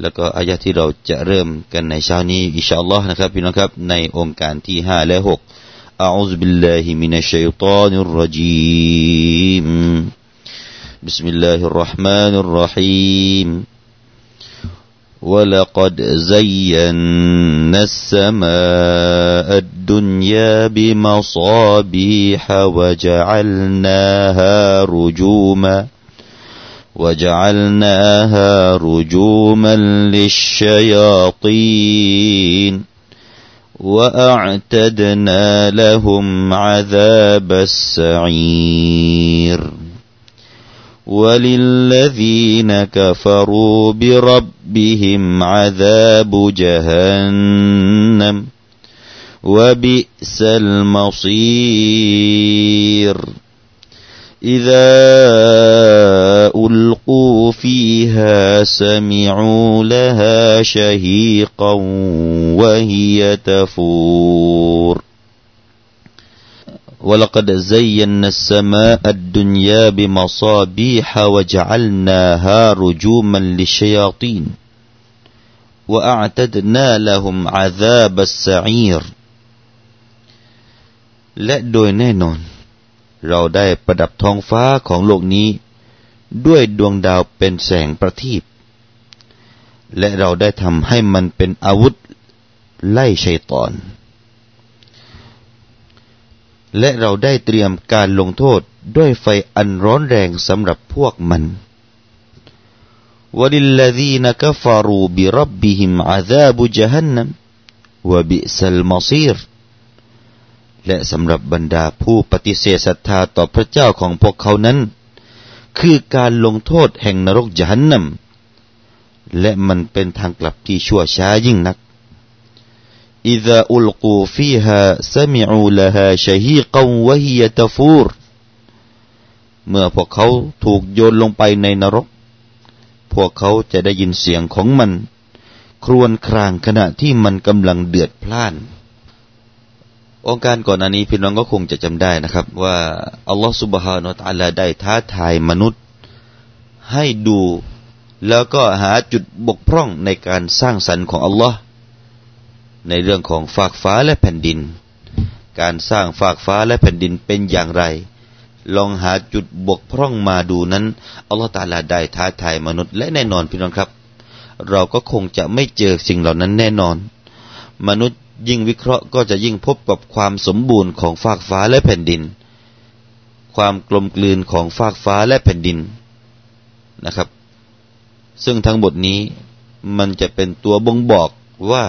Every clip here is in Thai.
แล้วก็อายะที่เราจะเริ่มกันในเช้านี้อินชาอัลลอฮ์นะครับพี่น้องครับในองค์การที่ห้าและหกอาอุซบิลลาฮิมินัชชัยฏอนิรรจีม بسم الله الرحمن الرحيم ولقد زينا السماء الدنيا بمصابيح وجعلناها رجوما وجعلناها رجوما للشياطين وأعتدنا لهم عذاب السعير وللذين كفروا بربهم عذاب جهنم وبئس المصير إذا ألقوا فيها سمعوا لها شهيقا وهي تفور ولقد زينا السماء الدنيا بمصابيح وجعلناها رجوما للشياطين وأعتدنا لهم عذاب السعير และโดยแน่นอน เราได้ประดับท้องฟ้าของโลกนี้ ด้วยดวงดาวเป็นแสงประทีปและเราได้ทำให้มันเป็นอาวุธไล่ชัยตอน และเราได้เตรียมการลงโทษด้วยไฟอันร้อนแรงสำหรับพวกมันวลิลลดีนกฟารูบิรับบิฮิมอาซาบุจฮันนัมวบิสัลมาซีร และสำหรับบรรดาผู้ปฏิเสธศรัทธาต่อพระเจ้าของพวกเขานั้น คือการลงโทษแห่งนรกยานนัมและมันเป็นทางกลับที่ชั่วช้ายิ่งนัก إذا ألقوا فيها سمعوا لها شهيقا وهي تفور เมื่อพวกเขาถูกโยนลงไปในนรก พวกเขาจะได้ยินเสียงของมัน ครวญครางขณะที่มันกำลังเดือดพล่าน องค์การก่อนอันนี้พี่น้องก็คงจะจำได้นะครับ ว่าอัลลอฮฺสุบฮานาตะลาได้ท้าทายมนุษย์ ให้ดู แล้วก็หาจุดบกพร่องในการสร้างสรรค์ของอัลลอฮ์ในเรื่องของฝากฟ้าและแผ่นดิน การสร้างฝากฟ้าและแผ่นดินเป็นอย่างไร ลองหาจุดบกพร่องมาดูนั้นอัลลอฮฺตาลาได้ท้าทายมนุษย์และแน่นอนพี่น้องครับ เราก็คงจะไม่เจอสิ่งเหล่านั้นแน่นอน มนุษย์ ยิ่งวิเคราะห์ก็จะยิ่งพบกับความสมบูรณ์ของฟากฟ้าและแผ่นดิน ความกลมกลืนของฟากฟ้าและแผ่นดินนะครับ ซึ่งทั้งหมดนี้มันจะเป็นตัวบ่งบอกว่า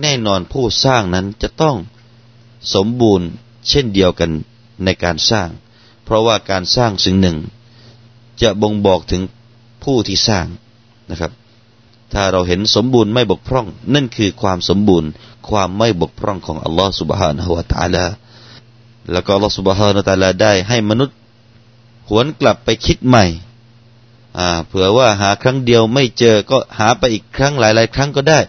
แน่นอนผู้สร้างนั้นจะต้องสมบูรณ์เช่นเดียวกันในการสร้าง เพราะว่าการสร้างสิ่งหนึ่ง จะบ่งบอกถึงผู้ที่สร้างนะครับ ถ้าเราเห็นสมบูรณ์ไม่บกพร่อง นั่นคือความสมบูรณ์ ความไม่บกพร่องของอัลลอฮฺ سبحانه และ تعالى แล้วก็อัลลอฮฺ سبحانه และ تعالى ได้ให้มนุษย์หวนกลับไปคิดใหม่อ่าเผื่อว่าหาครั้งเดียวไม่เจอก็หาไปอีกครั้งหลาย ๆ ครั้งก็ได้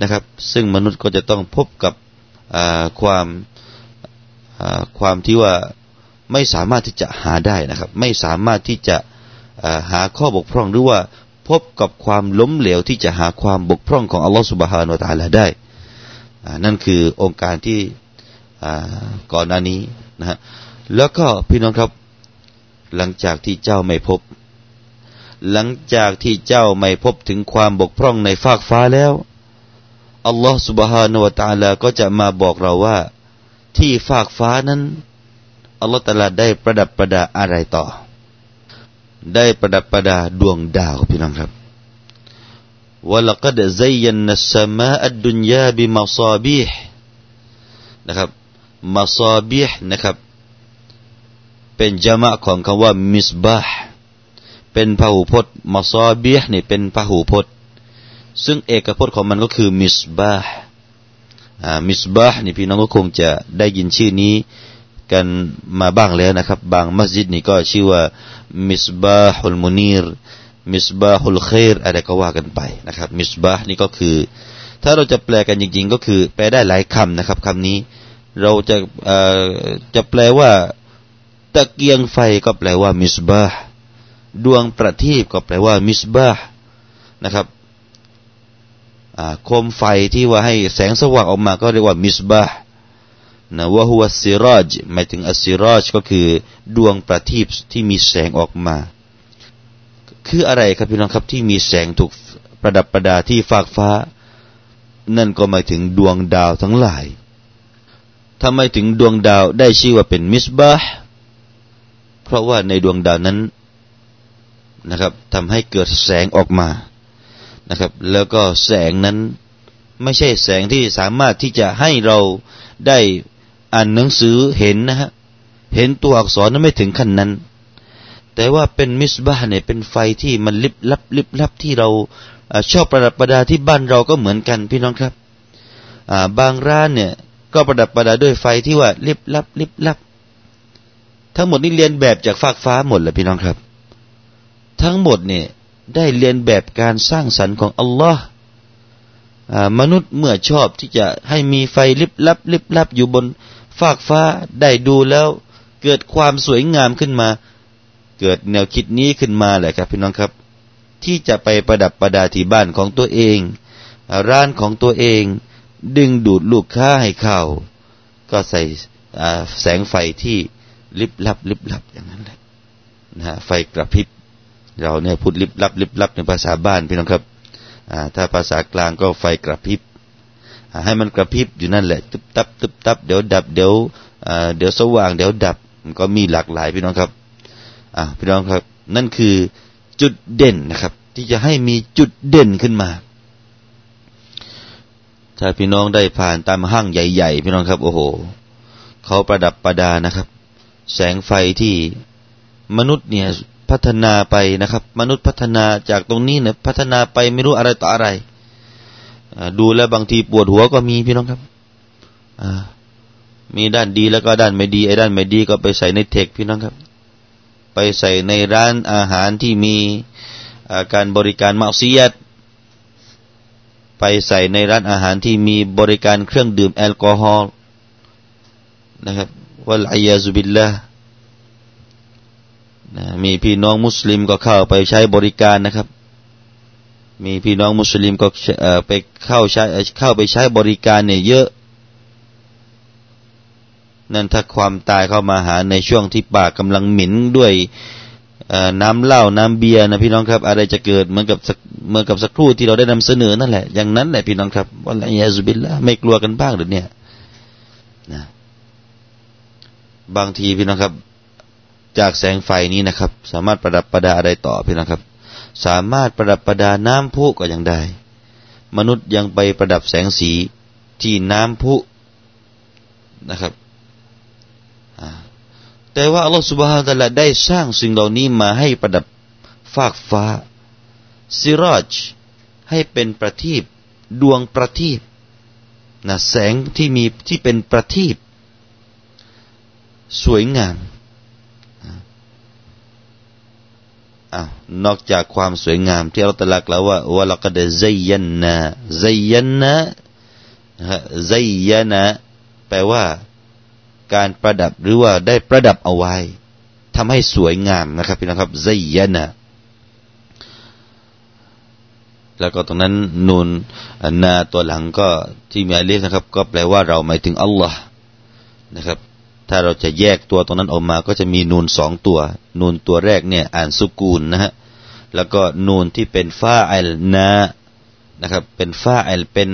นะครับ ซึ่งมนุษย์ก็จะต้องพบกับความความที่ว่าไม่สามารถที่จะหาได้นะครับ ไม่สามารถที่จะหาข้อบกพร่องหรือว่า พบกับความล้มเหลวที่จะหาความบกพร่องของอัลลอฮฺสุบฮานาตาลาได้ นั่นคือองค์การที่ก่อนหน้านี้นะฮะแล้วก็พี่น้องครับ หลังจากที่เจ้าไม่พบ หลังจากที่เจ้าไม่พบถึงความบกพร่องในฟากฟ้าแล้วอัลลอฮฺสุบฮานาวตาลาก็จะมาบอกเราว่า ที่ฟากฟ้านั้นอัลลอฮฺตาลาได้ประดับประดาอะไรต่อ ได้ประดับประดาดวงดาวพี่น้องครับวลกดซัยนนัสมาอัดดุนยาบิมาซาบีห์นะครับมาซาบีห์นะครับ เป็นจามะของคำว่ามิสบาห์เป็นพหูพจน์มาซาบีห์นี่เป็นพหูพจน์ ซึ่งเอกพจน์ของมันก็คือมิสบาห์มิสบาห์นี่พี่น้องก็คงจะได้ยินชื่อนี้ กันมาบ้างแล้วนะครับ บางมัสยิดนี่ก็ชื่อว่ามิสบาฮุลมุนีรมิสบาฮุลเครอะไรก็ว่ากันไปนะครับมิสบาห์นี่ก็คือ ถ้าเราจะแปลกันจริง ๆ ก็คือ แปลได้หลายคำนะครับคำนี้ เราจะจะแปลว่า ตะเกียงไฟก็แปลว่ามิสบาห์ดวงประทีปก็แปลว่ามิสบาห์นะครับโคมไฟที่ว่าให้แสงสว่างออกมาก็เรียกว่ามิสบาห์ นะว่าหัวซิรจหมายถึงอัสซิรจก็คือดวงประทีปที่มีแสงออกมา คืออะไรครับพี่น้องครับที่มีแสงถูกประดับประดาที่ฟากฟ้า นั่นก็หมายถึงดวงดาวทั้งหลายทำไมถึงดวงดาวได้ชื่อว่าเป็นมิสบาห์เพราะว่าในดวงดาวนั้นนะครับทำให้เกิดแสงออกมานะครับ แล้วก็แสงนั้นไม่ใช่แสงที่สามารถที่จะให้เราได้ อ่านหนังสือเห็นนะฮะ เห็นตัวอักษรนั้นไม่ถึงขั้นนั้น แต่ว่าเป็นมิสบ้าเนี่ยเป็นไฟที่มันลิบลับลิบลับที่เราชอบประดับประดาที่บ้านเราก็เหมือนกันพี่น้องครับบางร้านเนี่ยก็ประดับประดาด้วยไฟที่ว่าลิบลับลิบลับ ทั้งหมดนี่เรียนแบบจากฟากฟ้าหมดเลยพี่น้องครับ ทั้งหมดเนี่ยได้เรียนแบบการสร้างสรรค์ของอัลลอฮ์มนุษย์เมื่อชอบที่จะให้มีไฟลิบลับลิบลับอยู่บน ฟากฟ้าได้ดูแล้วเกิดความสวยงามขึ้นมา เกิดแนวคิดนี้ขึ้นมาแหละครับพี่น้องครับ ที่จะไปประดับประดาที่บ้านของตัวเอง ร้านของตัวเอง ดึงดูดลูกค้าให้เข้า ก็ใส่แสงไฟที่ลิบลับลิบลับอย่างนั้นแหละนะไฟกระพริบ เราเนี่ยพูดลิบลับลิบลับในภาษาบ้านพี่น้องครับถ้าภาษากลางก็ไฟกระพริบ ให้มันกระพริบอยู่นั่นแหละตึบตับตึบตับเดี๋ยวดับเดี๋ยวเดี๋ยวสว่างเดี๋ยวดับมันก็มีหลากหลายพี่น้องครับพี่น้องครับ นั่นคือจุดเด่นนะครับ ที่จะให้มีจุดเด่นขึ้นมาถ้าพี่น้องได้ผ่านตามห้างใหญ่ ๆ พี่น้องครับ โอ้โหเขาประดับประดานะครับ แสงไฟที่มนุษย์เนี่ยพัฒนาไปนะครับ มนุษย์พัฒนาจากตรงนี้เนี่ยพัฒนาไปไม่รู้อะไรต่ออะไร ดูแลบางทีปวดหัวก็มีพี่น้องครับมีด้านดีแล้วก็ด้านไม่ดีไอ้ด้านไม่ดีก็ไปใส่ในเทคพี่น้องครับ ไปใส่ในร้านอาหารที่มีการบริการมักซียัดไปใส่ในร้านอาหารที่มีบริการเครื่องดื่มแอลกอฮอล์นะครับวะลัยยาซุบิลละมีพี่น้องมุสลิมก็เข้าไปใช้บริการนะครับ มีพี่น้องมุสลิมก็ไปเข้าใช้เข้าไปใช้บริการเนี่ยเยอะ นั่นถ้าความตายเข้ามาหาในช่วงที่ปากกำลังหมิ่นด้วยน้ำเหล้าน้ำเบียร์นะพี่น้องครับ อะไรจะเกิดเหมือนกับเหมือนกับสักครู่ที่เราได้นำเสนอนั่นแหละอย่างนั้นแหละพี่น้องครับวัลยาซุบิลละไม่กลัวกันบ้างหรือเนี่ยนะบางทีพี่น้องครับ จากแสงไฟนี้นะครับ สามารถประดับประดาอะไรต่อพี่นะครับ สามารถประดับประดาน้ำพุก็ยังได้ มนุษย์ยังไปประดับแสงสีที่น้ำพุนะครับแต่ว่าอัลลอฮฺสุบฮานตะลาได้สร้างสิ่งเหล่านี้มาให้ประดับฟากฟ้าซิรอจให้เป็นประทีปดวงประทีปนะแสงที่มีที่เป็นประทีปสวยงามอ้าว นอกจากความสวยงาม ที่เราตรักแล้วว่าวะลักดไซยันนะไซยันนะไซยันะแปลว่า การประดับหรือว่าได้ประดับเอาไว้ทำให้สวยงามนะครับพี่น้องครับไซยันะแล้วก็ตรงนั้นนูนนาตัวหลังก็ที่มีอเลฟนะครับ ก็แปลว่าเราหมายถึงอัลลอฮ์นะครับ ถ้าเราจะแยกตัวตรงนั้นออกมาก็จะมีนูนสองตัว นูนตัวแรกเนี่ยอ่านสุกูลนะฮะแล้วก็นูนที่เป็นฟ้าไอลนะนะครับ เป็นฟ้าไอลเป็น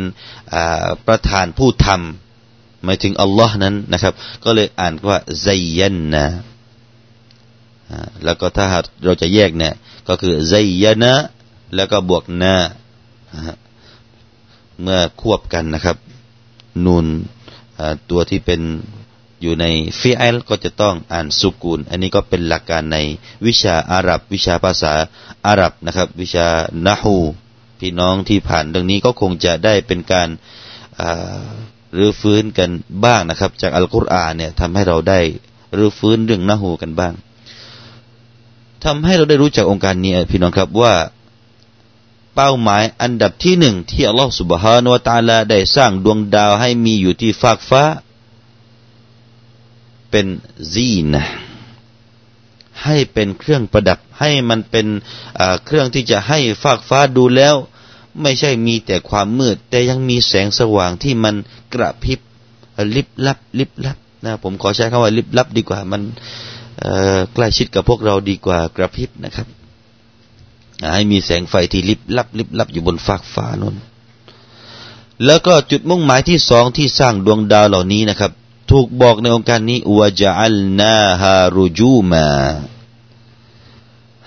ประธานผู้ทำหมายถึงอัลลอฮ์นั้นนะครับ ก็เลยอ่านว่าไซยันนะแล้วก็ถ้าเราจะแยกเนี่ยก็คือไซยันะแล้วก็บวกนะเมื่อควบกันนะครับ นูนตัวที่เป็น อยู่ในฟิอัลก็จะต้องอ่านสุกูล อันนี้ก็เป็นหลักการในวิชาอาหรับ วิชาภาษาอาหรับนะครับ วิชานาฮูพี่น้องที่ผ่านเรื่องนี้ก็คงจะได้เป็นการรื้อฟื้นกันบ้างนะครับ จากอัลกุรอานเนี่ยทำให้เราได้รื้อฟื้นเรื่องนาหูกันบ้างทำให้เราได้รู้จักองค์การนี้พี่น้องครับว่าเป้าหมายอันดับที่หนึ่งที่อัลลอฮฺสุบฮานวตาลาได้สร้างดวงดาวให้มีอยู่ที่ฟากฟ้า เป็นซีนะให้เป็นเครื่องประดับ ให้มันเป็นเครื่องที่จะให้ฟากฟ้าดูแล้ว ไม่ใช่มีแต่ความมืด แต่ยังมีแสงสว่างที่มันกระพริบลิบลับ ลิบลับนะผมขอใช้คำว่าลิบลับดีกว่า มันใกล้ชิดกับพวกเราดีกว่ากระพริบนะครับให้มีแสงไฟที่ลิบลับ ลิบลับอยู่บนฟากฟ้านนแล้วก็จุดมุ่งหมายที่สองที่สร้างดวงดาวเหล่านี้นะครับ ถูกบอกในองค์การนี้วะจัลนาฮารูจูมา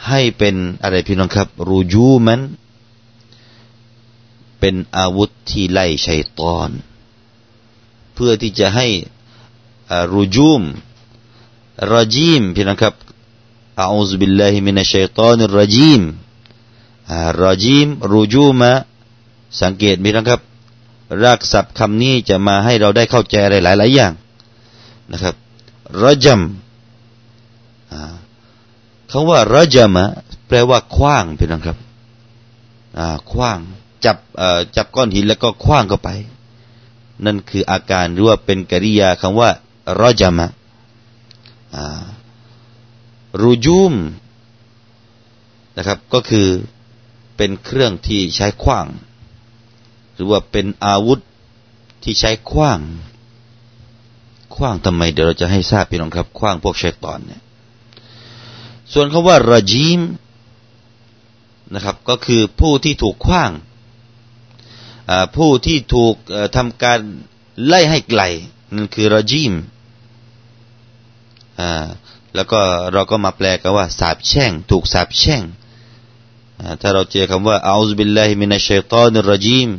ให้เป็นอะไรพี่น้องครับรูจูมันเป็นอาวุธที่ไล่ชัยตอน เพื่อที่จะให้รูจูมรจีมพี่น้องครับอาอุซบิลลาฮิมินัชชัยตานิรจีมรจีมรูจูมะสังเกตมีนะครับรากศัพท์คำนี้จะมาให้เราได้เข้าใจอะไรหลาย ๆ อย่าง นะครับรจัมคำว่ารจามะแปลว่าคว้างพี่น้องครับคว้างจับจับก้อนหินแล้วก็คว้างเข้าไป นั่นคืออาการหรือว่าเป็นกริยาคำว่ารจามะรูจูมนะครับก็คือเป็นเครื่องที่ใช้คว้าง หรือว่าเป็นอาวุธที่ใช้คว้าง คว้างทำไมเดี๋ยวเราจะให้ทราบพี่น้องครับคว้างพวกชัยตอนเนี่ยส่วนคำว่าระจีมนะครับ ก็คือผู้ที่ถูกคว้างผู้ที่ถูกทำการไล่ให้ไกลนั่นคือระจีมแล้วก็เราก็มาแปลกันว่าสาบแช่ง ถูกสาบแช่งถ้าเราเจอคำว่าอัลลอฮฺบิลลาฮิมินัชชัยตานุรจีม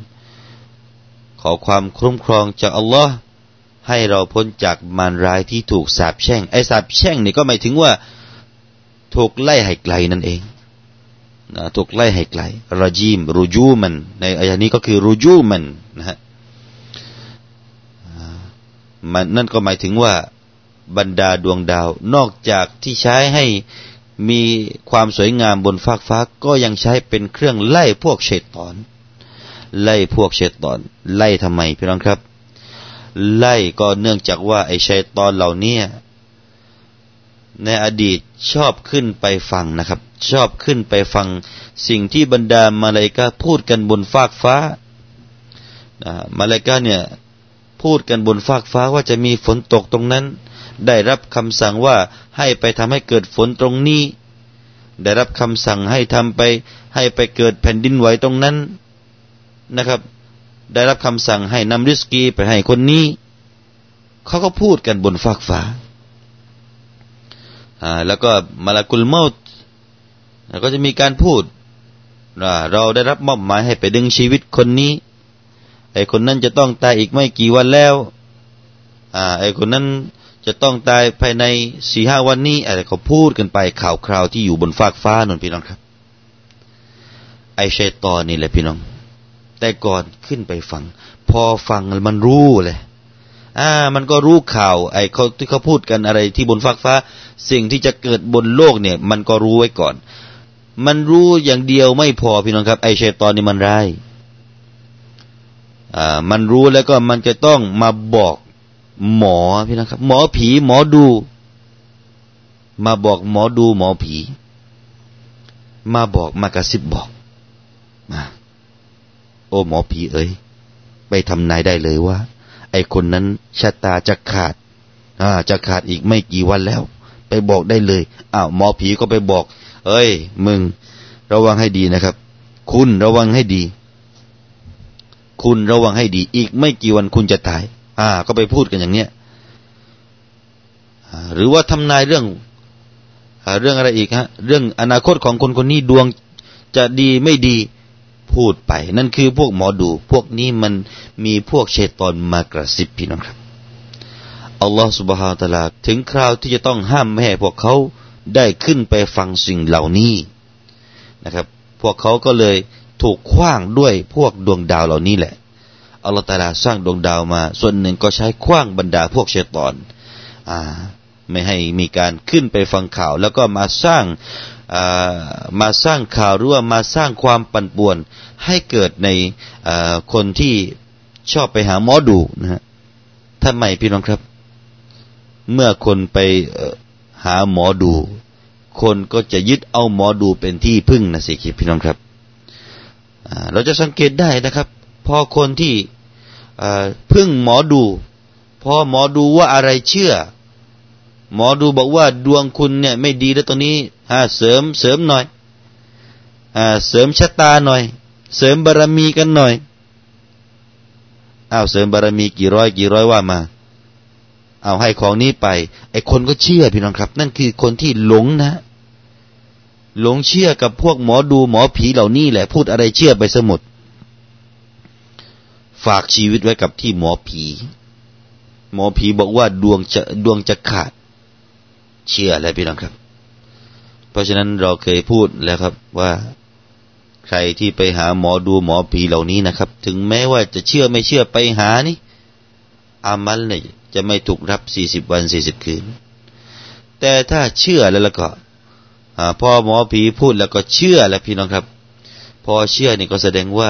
ขอความคุ้มครองจากอัลลอฮ์ ให้เราพ้นจากมารร้ายที่ถูกสาบแช่ง ไอ้สาบแช่งนี่ก็หมายถึงว่า ถูกไล่ให้ไกลนั่นเองนะถูกไล่ให้ไกลรจีมรูจูมัน ในอายะนี้ก็คือรูจูมันนะฮะมันนั่นก็หมายถึงว่าบรรดาดวงดาว นอกจากที่ใช้ให้มีความสวยงามบนฟากฟ้าก็ยังใช้เป็นเครื่องไล่พวกเฉดตอน ไล่พวกเฉดตอน ไล่ทำไมพี่น้องครับ ไล่ก็เนื่องจากว่าไอ้เฉดตอนเหล่านี้ในอดีตชอบขึ้นไปฟังนะครับ ชอบขึ้นไปฟัง สิ่งที่บรรดามาลายกาพูดกันบนฟากฟ้ามาลายกาเนี่ยพูดกันบนฟากฟ้าว่าจะมีฝนตกตรงนั้น ได้รับคำสั่งว่าให้ไปทำให้เกิดฝนตรงนี้ ได้รับคำสั่งให้ทำไป ให้ไปเกิดแผ่นดินไหวตรงนั้นนะครับ ได้รับคำสั่งให้นำริสกีไปให้คนนี้ เขาก็พูดกันบนฟากฟ้าแล้วก็มาลากุลเมาต์ก็จะมีการพูดเราได้รับมอบหมายให้ไปดึงชีวิตคนนี้ ไอ้คนนั้นจะต้องตายอีกไม่กี่วันแล้วอ่าไอ้คนนั้นจะต้องตายภายในสี่ห้าวันนี้อะไรเขาพูดกันไปข่าวคราวที่อยู่บนฟากฟ้านนพี่น้องครับ ไอ้ชัยตอนนี่แหละพี่น้อง แต่ก่อนขึ้นไปฟัง พอฟังมันรู้เลยอ่ามันก็รู้ข่าว ไอ้เขาที่เขาพูดกันอะไรที่บนฟากฟ้า สิ่งที่จะเกิดบนโลกเนี่ย มันก็รู้ไว้ก่อน มันรู้อย่างเดียวไม่พอพี่น้องครับ ไอ้ชัยตอนนี่มันร้ายอ่ามันรู้แล้วก็มันจะต้องมาบอกหมอพี่น้องครับ หมอผีหมอดู มาบอกหมอดูหมอผี มาบอกมากระซิบบอก อ้หมอผีเอ้ยไปทำนายได้เลยว่า ไอคนนั้นชะตาจะขาดอ่าจะขาดอีกไม่กี่วันแล้ว ไปบอกได้เลยอ้าวหมอผีก็ไปบอก เอ้ย มึง ระวังให้ดีนะครับ คุณระวังให้ดี คุณระวังให้ดี อีกไม่กี่วันคุณจะตาย อ่า ก็ไปพูดกันอย่างเนี้ยหรือว่าทำนายเรื่องเรื่องอะไรอีกฮะ เรื่องอนาคตของคนคนนี้ดวงจะดีไม่ดี พูดไป นั่นคือพวกหมอดู พวกนี้มันมีพวกเชตอนมากระซิบพี่น้องครับอัลลอฮฺสุบฮาตะลาถึงคราวที่จะต้องห้ามไม่ให้พวกเขาได้ขึ้นไปฟังสิ่งเหล่านี้นะครับ พวกเขาก็เลยถูกคว้างด้วยพวกดวงดาวเหล่านี้แหละอัลลอฮฺตาลาสร้างดวงดาวมา ส่วนหนึ่งก็ใช้คว้างบรรดาพวกเชตอนอ่าไม่ให้มีการขึ้นไปฟังข่าว แล้วก็มาสร้าง มาสร้างข่าวหรือว่ามาสร้างความปั่นป่วน ให้เกิดในคนที่ชอบไปหาหมอดูนะฮะทำไมพี่น้องครับ เมื่อคนไปหาหมอดู คนก็จะยึดเอาหมอดูเป็นที่พึ่งนะสิคิดพี่น้องครับเราจะสังเกตได้นะครับ พอคนที่พึ่งหมอดู พอหมอดูว่าอะไรเชื่อ หมอดูบอกว่าดวงคุณเนี่ย ไม่ดีแล้วตรงนี้ เสริมเสริมหน่อยอเสริมชะตาหน่อย เสริมบารมีกันหน่อยอ้าวเสริมบารมีกี่ร้อยกี่ร้อยว่ามา เอาให้ของนี้ไปไอ้คนก็เชื่อพี่น้องครับ นั่นคือคนที่หลงนะ หลงเชื่อกับพวกหมอดูหมอผีเหล่านี้แหละ พูดอะไรเชื่อไปสมุดฝากชีวิตไว้กับที่หมอผี หมอผีบอกว่าดวงจะดวงจะขาด เชื่ออะไรพี่น้องครับ ราะฉะนั้นเราเคยพูดแล้วครับว่าใครที่ไปหาหมอดูหมอผีเหล่านี้นะครับ ถึงแม้ว่าจะเชื่อไม่เชื่อไปหานี่อามัลเนี่ยจะไม่ถูกรับสี่สิบวันสี่สิบคืน แต่ถ้าเชื่อแล้วแล้วก็พอหมอผีพูดแล้วก็เชื่อแล้วพี่น้องครับ พอเชื่อนี่ก็แสดงว่า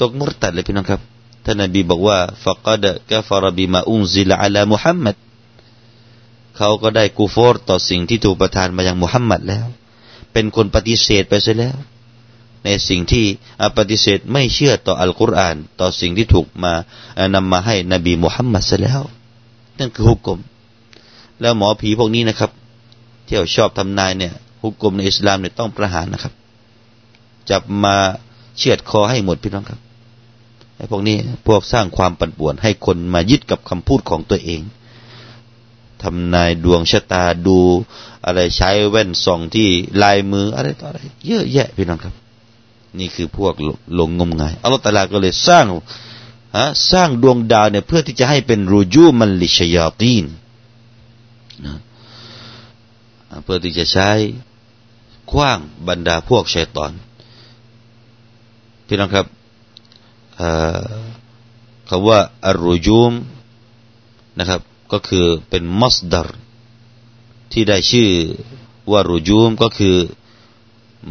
ตกมุตัดเลยพี่น้องครับท่านนบีบอกว่าฟะกดกะฟรบิมาอุนซิลอะลามุฮัมมัด เขาก็ได้กูฟอร์ต่อสิ่งที่ถูกประทานมาอยังมุฮัมมัดแล้ว เป็นคนปฏิเสธไปเสียแล้ว ในสิ่งที่ปฏิเสธไม่เชื่อต่ออัลกุรอาน ต่อสิ่งที่ถูกมานำมาให้นบีมุฮัมมัดเสียแล้ว นั่นคือฮุกกลมแล้วหมอผีพวกนี้นะครับเที่ยวชอบทำนายเนี่ยฮุกกลมในอิสลามเนี่ยต้องประหารนะครับ จับมาเชือดคอให้หมดพี่น้องครับไอ้พวกนี้พวกสร้างความปั่นป่วนให้คนมายึดกับคำพูดของตัวเอง ทำนายดวงชะตาดู อะไรใช้แว่นส่องที่ลายมืออะไรต่ออะไร เยอะแยะพี่น้องครับ นี่คือพวกหลงงมงายอัลลอฮฺตาลาก็เลยสร้างฮะสร้างดวงดาวเนี่ยเพื่อที่จะให้เป็นรูจูมันลิชยาตีนนะเพื่อที่จะใช้คว้างบรรดาพวกชัยตอนพี่น้องครับคำว่าอารูจูมนะครับ ก็คือเป็นมัสดารที่ได้ชื่อว่ารูจูมก็คือ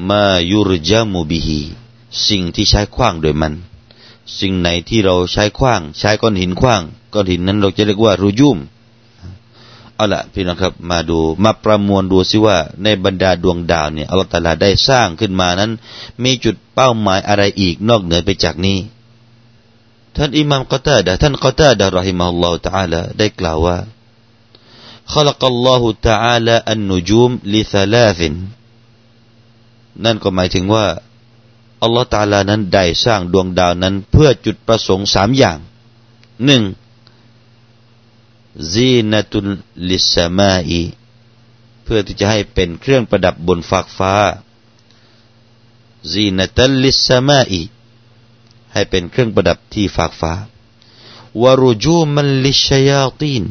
มายุรจามูบิฮีสิ่งที่ใช้คว้างโดยมัน สิ่งไหนที่เราใช้คว้าง ใช้ก้อนหินคว้างก้อนหินนั้นเราจะเรียกว่ารูยุมเอาละพี่น้องครับมาดูมาประมวลดูซิว่า ในบรรดาดวงดาวเนี่ยอัลลอฮฺตาลาได้สร้างขึ้นมานั้น มีจุดเป้าหมายอะไรอีกนอกเหนือไปจากนี้ ท่านอิหม่ามกอตาดะท่านกอตาดะรอฮิมะฮุลลอฮฺตาลาได้กล่าวว่า خلق الله تعالى النجوم لثلاث นั่นก็หมายถึงว่าอัลลอฮฺตาลานั้นได้สร้างดวงดาวนั้น เพื่อจุดประสงค์สามอย่างหนึ่งซีนตุลลิสมาอีเพื่อที่จะให้เป็นเครื่องประดับบนฟากฟ้าซีนตัลลิสมาอี ให้เป็นเครื่องประดับที่ฟากฟ้าวารุจูมันลิชยาตีน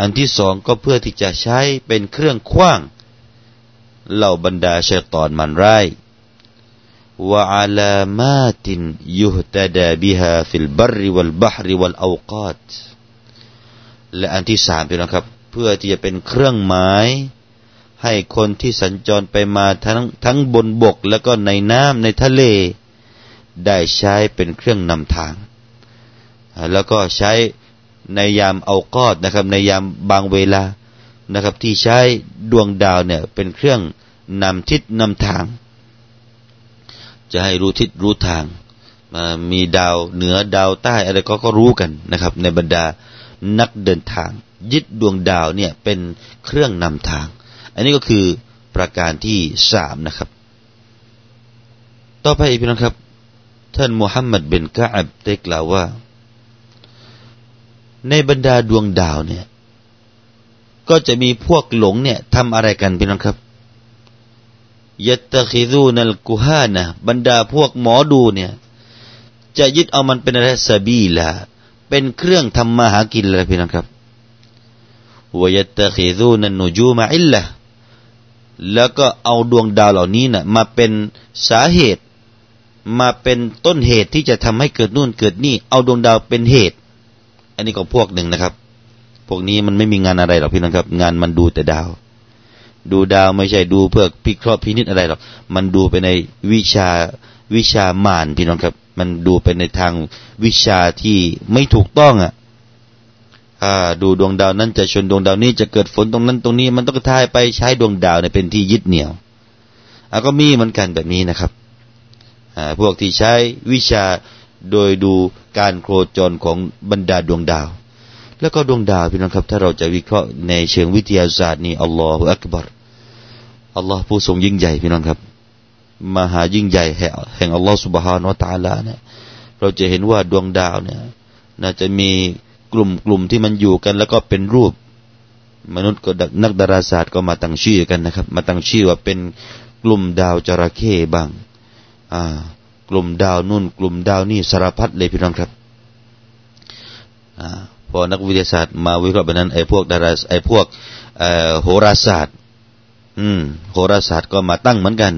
อันที่สองก็เพื่อที่จะใช้เป็นเครื่องคว้าง เหล่าบรรดาชัยตอนมันร้วะอาลามาตินยุฮตดาบิฮาฟิลบริวัลบหริวัลอวกาตและอันที่สามเป็นนะครับ เพื่อที่จะเป็นเครื่องหมาย ให้คนที่สัญจรไปมาทั้งทั้งบนบกแล้วก็ในน้ำในทะเล ได้ใช้เป็นเครื่องนำทาง แล้วก็ใช้ในยามเอากอดนะครับ ในยามบางเวลานะครับ ที่ใช้ดวงดาวเนี่ยเป็นเครื่องนำทิศนำทาง จะให้รู้ทิศรู้ทางมามีดาวเหนือดาวใต้อะไรก็ก็รู้กันนะครับ ในบรรดานักเดินทาง ยึดดวงดาวเนี่ยเป็นเครื่องนำทาง อันนี้ก็คือประการที่สามนะครับ ต่อไปพี่น้องครับ ท่านมุฮัมมัดเบนกาอับได้กล่าวว่า ในบรรดาดวงดาวเนี่ย ก็จะมีพวกหลงเนี่ยทำอะไรกันพี่น้องครับยัตตะคิดูนัลกุฮานะบรรดาพวกหมอดูเนี่ย จะยึดเอามันเป็นอะไรสบีละเป็นเครื่องทำมาหากินเลยพี่น้องครับวยัตตะคิดูนันนูจูมาอิลละแล้วก็เอาดวงดาวเหล่านี้นะ่ะมาเป็นสาเหตุ มาเป็นต้นเหตุที่จะทำให้เกิดนู่นเกิดนี่ เอาดวงดาวเป็นเหตุ อันนี้ก็พวกหนึ่งนะครับ พวกนี้มันไม่มีงานอะไรหรอกพี่น้องครับ งานมันดูแต่ดาว ดูดาวไม่ใช่ดูเพื่อพิเคราะห์พินิจอะไรหรอก มันดูไปในวิชาวิชามานพี่น้องครับ มันดูไปในทางวิชาที่ไม่ถูกต้องอะดูดวงดาวนั้นจะชนดวงดาวนี้จะเกิดฝนตรงนั้นตรงนี้ มันต้องทายไปใช้ดวงดาวเนี่ยเป็นที่ยึดเหนี่ยวก็มีเหมือนกันแบบนี้นะครับ พวกที่ใช้วิชาโดยดูการโคจรของบรรดาดวงดาว แล้วก็ดวงดาวพี่น้องครับ ถ้าเราจะวิเคราะห์ในเชิงวิทยาศาสตร์นี่อัลลอฮฺอักบารอัลลอฮ์ผู้ทรงยิ่งใหญ่พี่น้องครับ มหายิ่งใหญ่แห่งอัลลอฮ์สุบฮานวะตาลาเนี่ยเราจะเห็นว่าดวงดาวเนี่ยน่าจะมีกลุ่มกลุ่มที่มันอยู่กัน แล้วก็เป็นรูป มนุษย์ก็นักดาราศาสตร์ก็มาตั้งชื่อกันนะครับ มาตั้งชื่อว่าเป็นกลุ่มดาวจระเข้บ้าง อ่ากลุ่มดาวนู่น กลุ่มดาวนี่สารพัดเลยพี่น้องครับอพอนักวิทยาศาสตร์มาวิเคราะห์แบบนั้นไอ้พวกดาราไอ้พวกโหราศาสตร์ อืมโหราศาสตร์ก็มาตั้งเหมือนกัน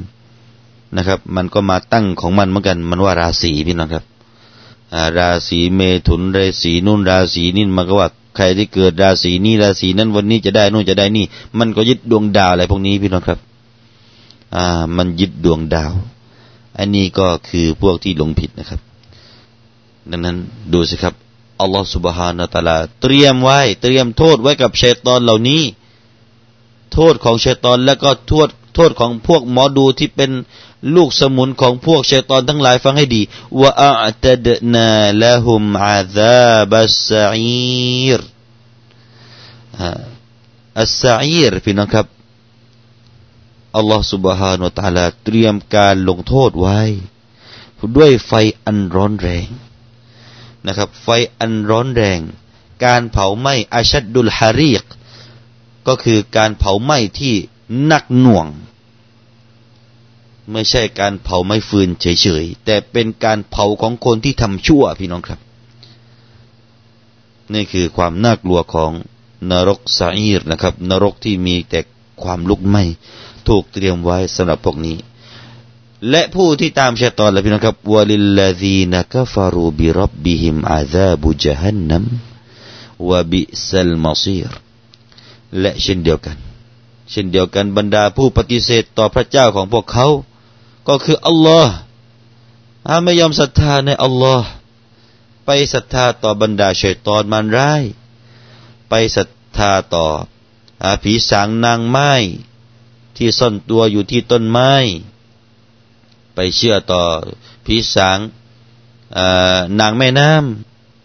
นะครับ มันก็มาตั้งของมันเหมือนกัน มันว่าราศีพี่น้องครับราศีเมถุนราศีนู่นราศีนี่มันก็ว่าใครที่เกิดราศีนี้ราศีนั้นวันนี้จะได้นู่นจะได้นี่ มันก็ยึดดวงดาวอะไรพวกนี้พี่น้องครับ อ่า มันยึดดวงดาว อันนี้ก็คือพวกที่หลงผิดนะครับ ดังนั้นดูสิครับอัลลอฮฺสุบฮานาตะลาเตรียมไว้ เตรียมโทษไว้กับชัยตอนเหล่านี้ โทษของชัยตอนแล้วก็โทษโทษของพวกหมอดูที่เป็นลูกสมุนของพวกชัยตอนทั้งหลายฟังให้ดีว่าอัตดนาละหุมอาซาบัสซีรอัสซีรพี่น้องครับ อัลลอฮฺ سبحانه และ تعالى เตรียมการลงโทษไว้ ด้วยไฟอันร้อนแรงนะครับ ไฟอันร้อนแรง การเผาไหม้อาชัดดุลฮารีกก็คือการเผาไหม้ที่หนักหน่วงไม่ใช่การเผาไม้ฟืนเฉยๆ แต่เป็นการเผาของคนที่ทำชั่วพี่น้องครับ นี่คือความน่ากลัวของนรกสาอีรนะครับ นรกที่มีแต่ความลุกไหม้ ถูกเตรียมไว้สำหรับพวกนี้ และผู้ที่ตามชัยตอนละพี่น้องครับวะลิลลาดีนกฟารูบิรับบิฮิมอาซาบุจฮันนัมวะบิซัลมาซีรและเช่นเดียวกัน เช่นเดียวกันบรรดาผู้ปฏิเสธต่อพระเจ้าของพวกเขา ก็คืออัลลอฮ์ถ้าไม่ยอมศรัทธาในอัลลอฮ์ไปศรัทธาต่อบรรดาชัยตอนมันร้าย ไปศรัทธาต่อผีสางนางไม้ ที่ซ่อนตัวอยู่ที่ต้นไม้ ไปเชื่อต่อผีสางนางแม่น้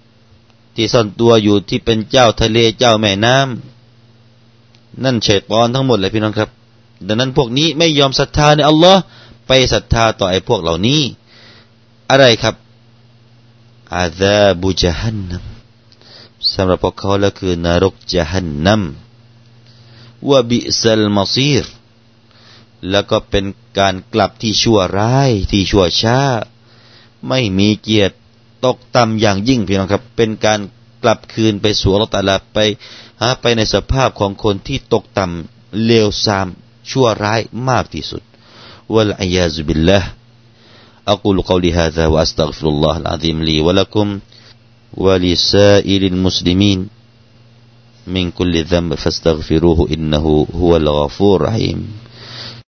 ำที่ซ่อนตัวอยู่ที่เป็นเจ้าทะเลเจ้าแม่น้ำนั่นเฉดปอนทั้งหมดเลยพี่น้องครับ ดังนั้นพวกนี้ไม่ยอมศรัทธาในอัลลอฮ์ไปศรัทธาต่อไอ้พวกเหล่านี้ อะไรครับอาซาบุจฮันนัมสำหรับพวกเขาแล้วคือนรกจฮันนัมวะบิซัลมาซีร แล้วก็เป็นการกลับที่ชั่วร้ายที่ชั่วช้า ไม่มีเกียรติตกต่ำอย่างยิ่งพี่น้องครับ เป็นการกลับคืนไปสู่อัลตาลาไปหาไปในสภาพของคนที่ตกต่ำเลวทรามชั่วร้ายมากที่สุด والعياذ بالله أقول قولي هذا وأستغفر الله العظيم لي ولكم ولسائر المسلمين من كل ذنب فاستغفروه إنه هو الغفور الرحيم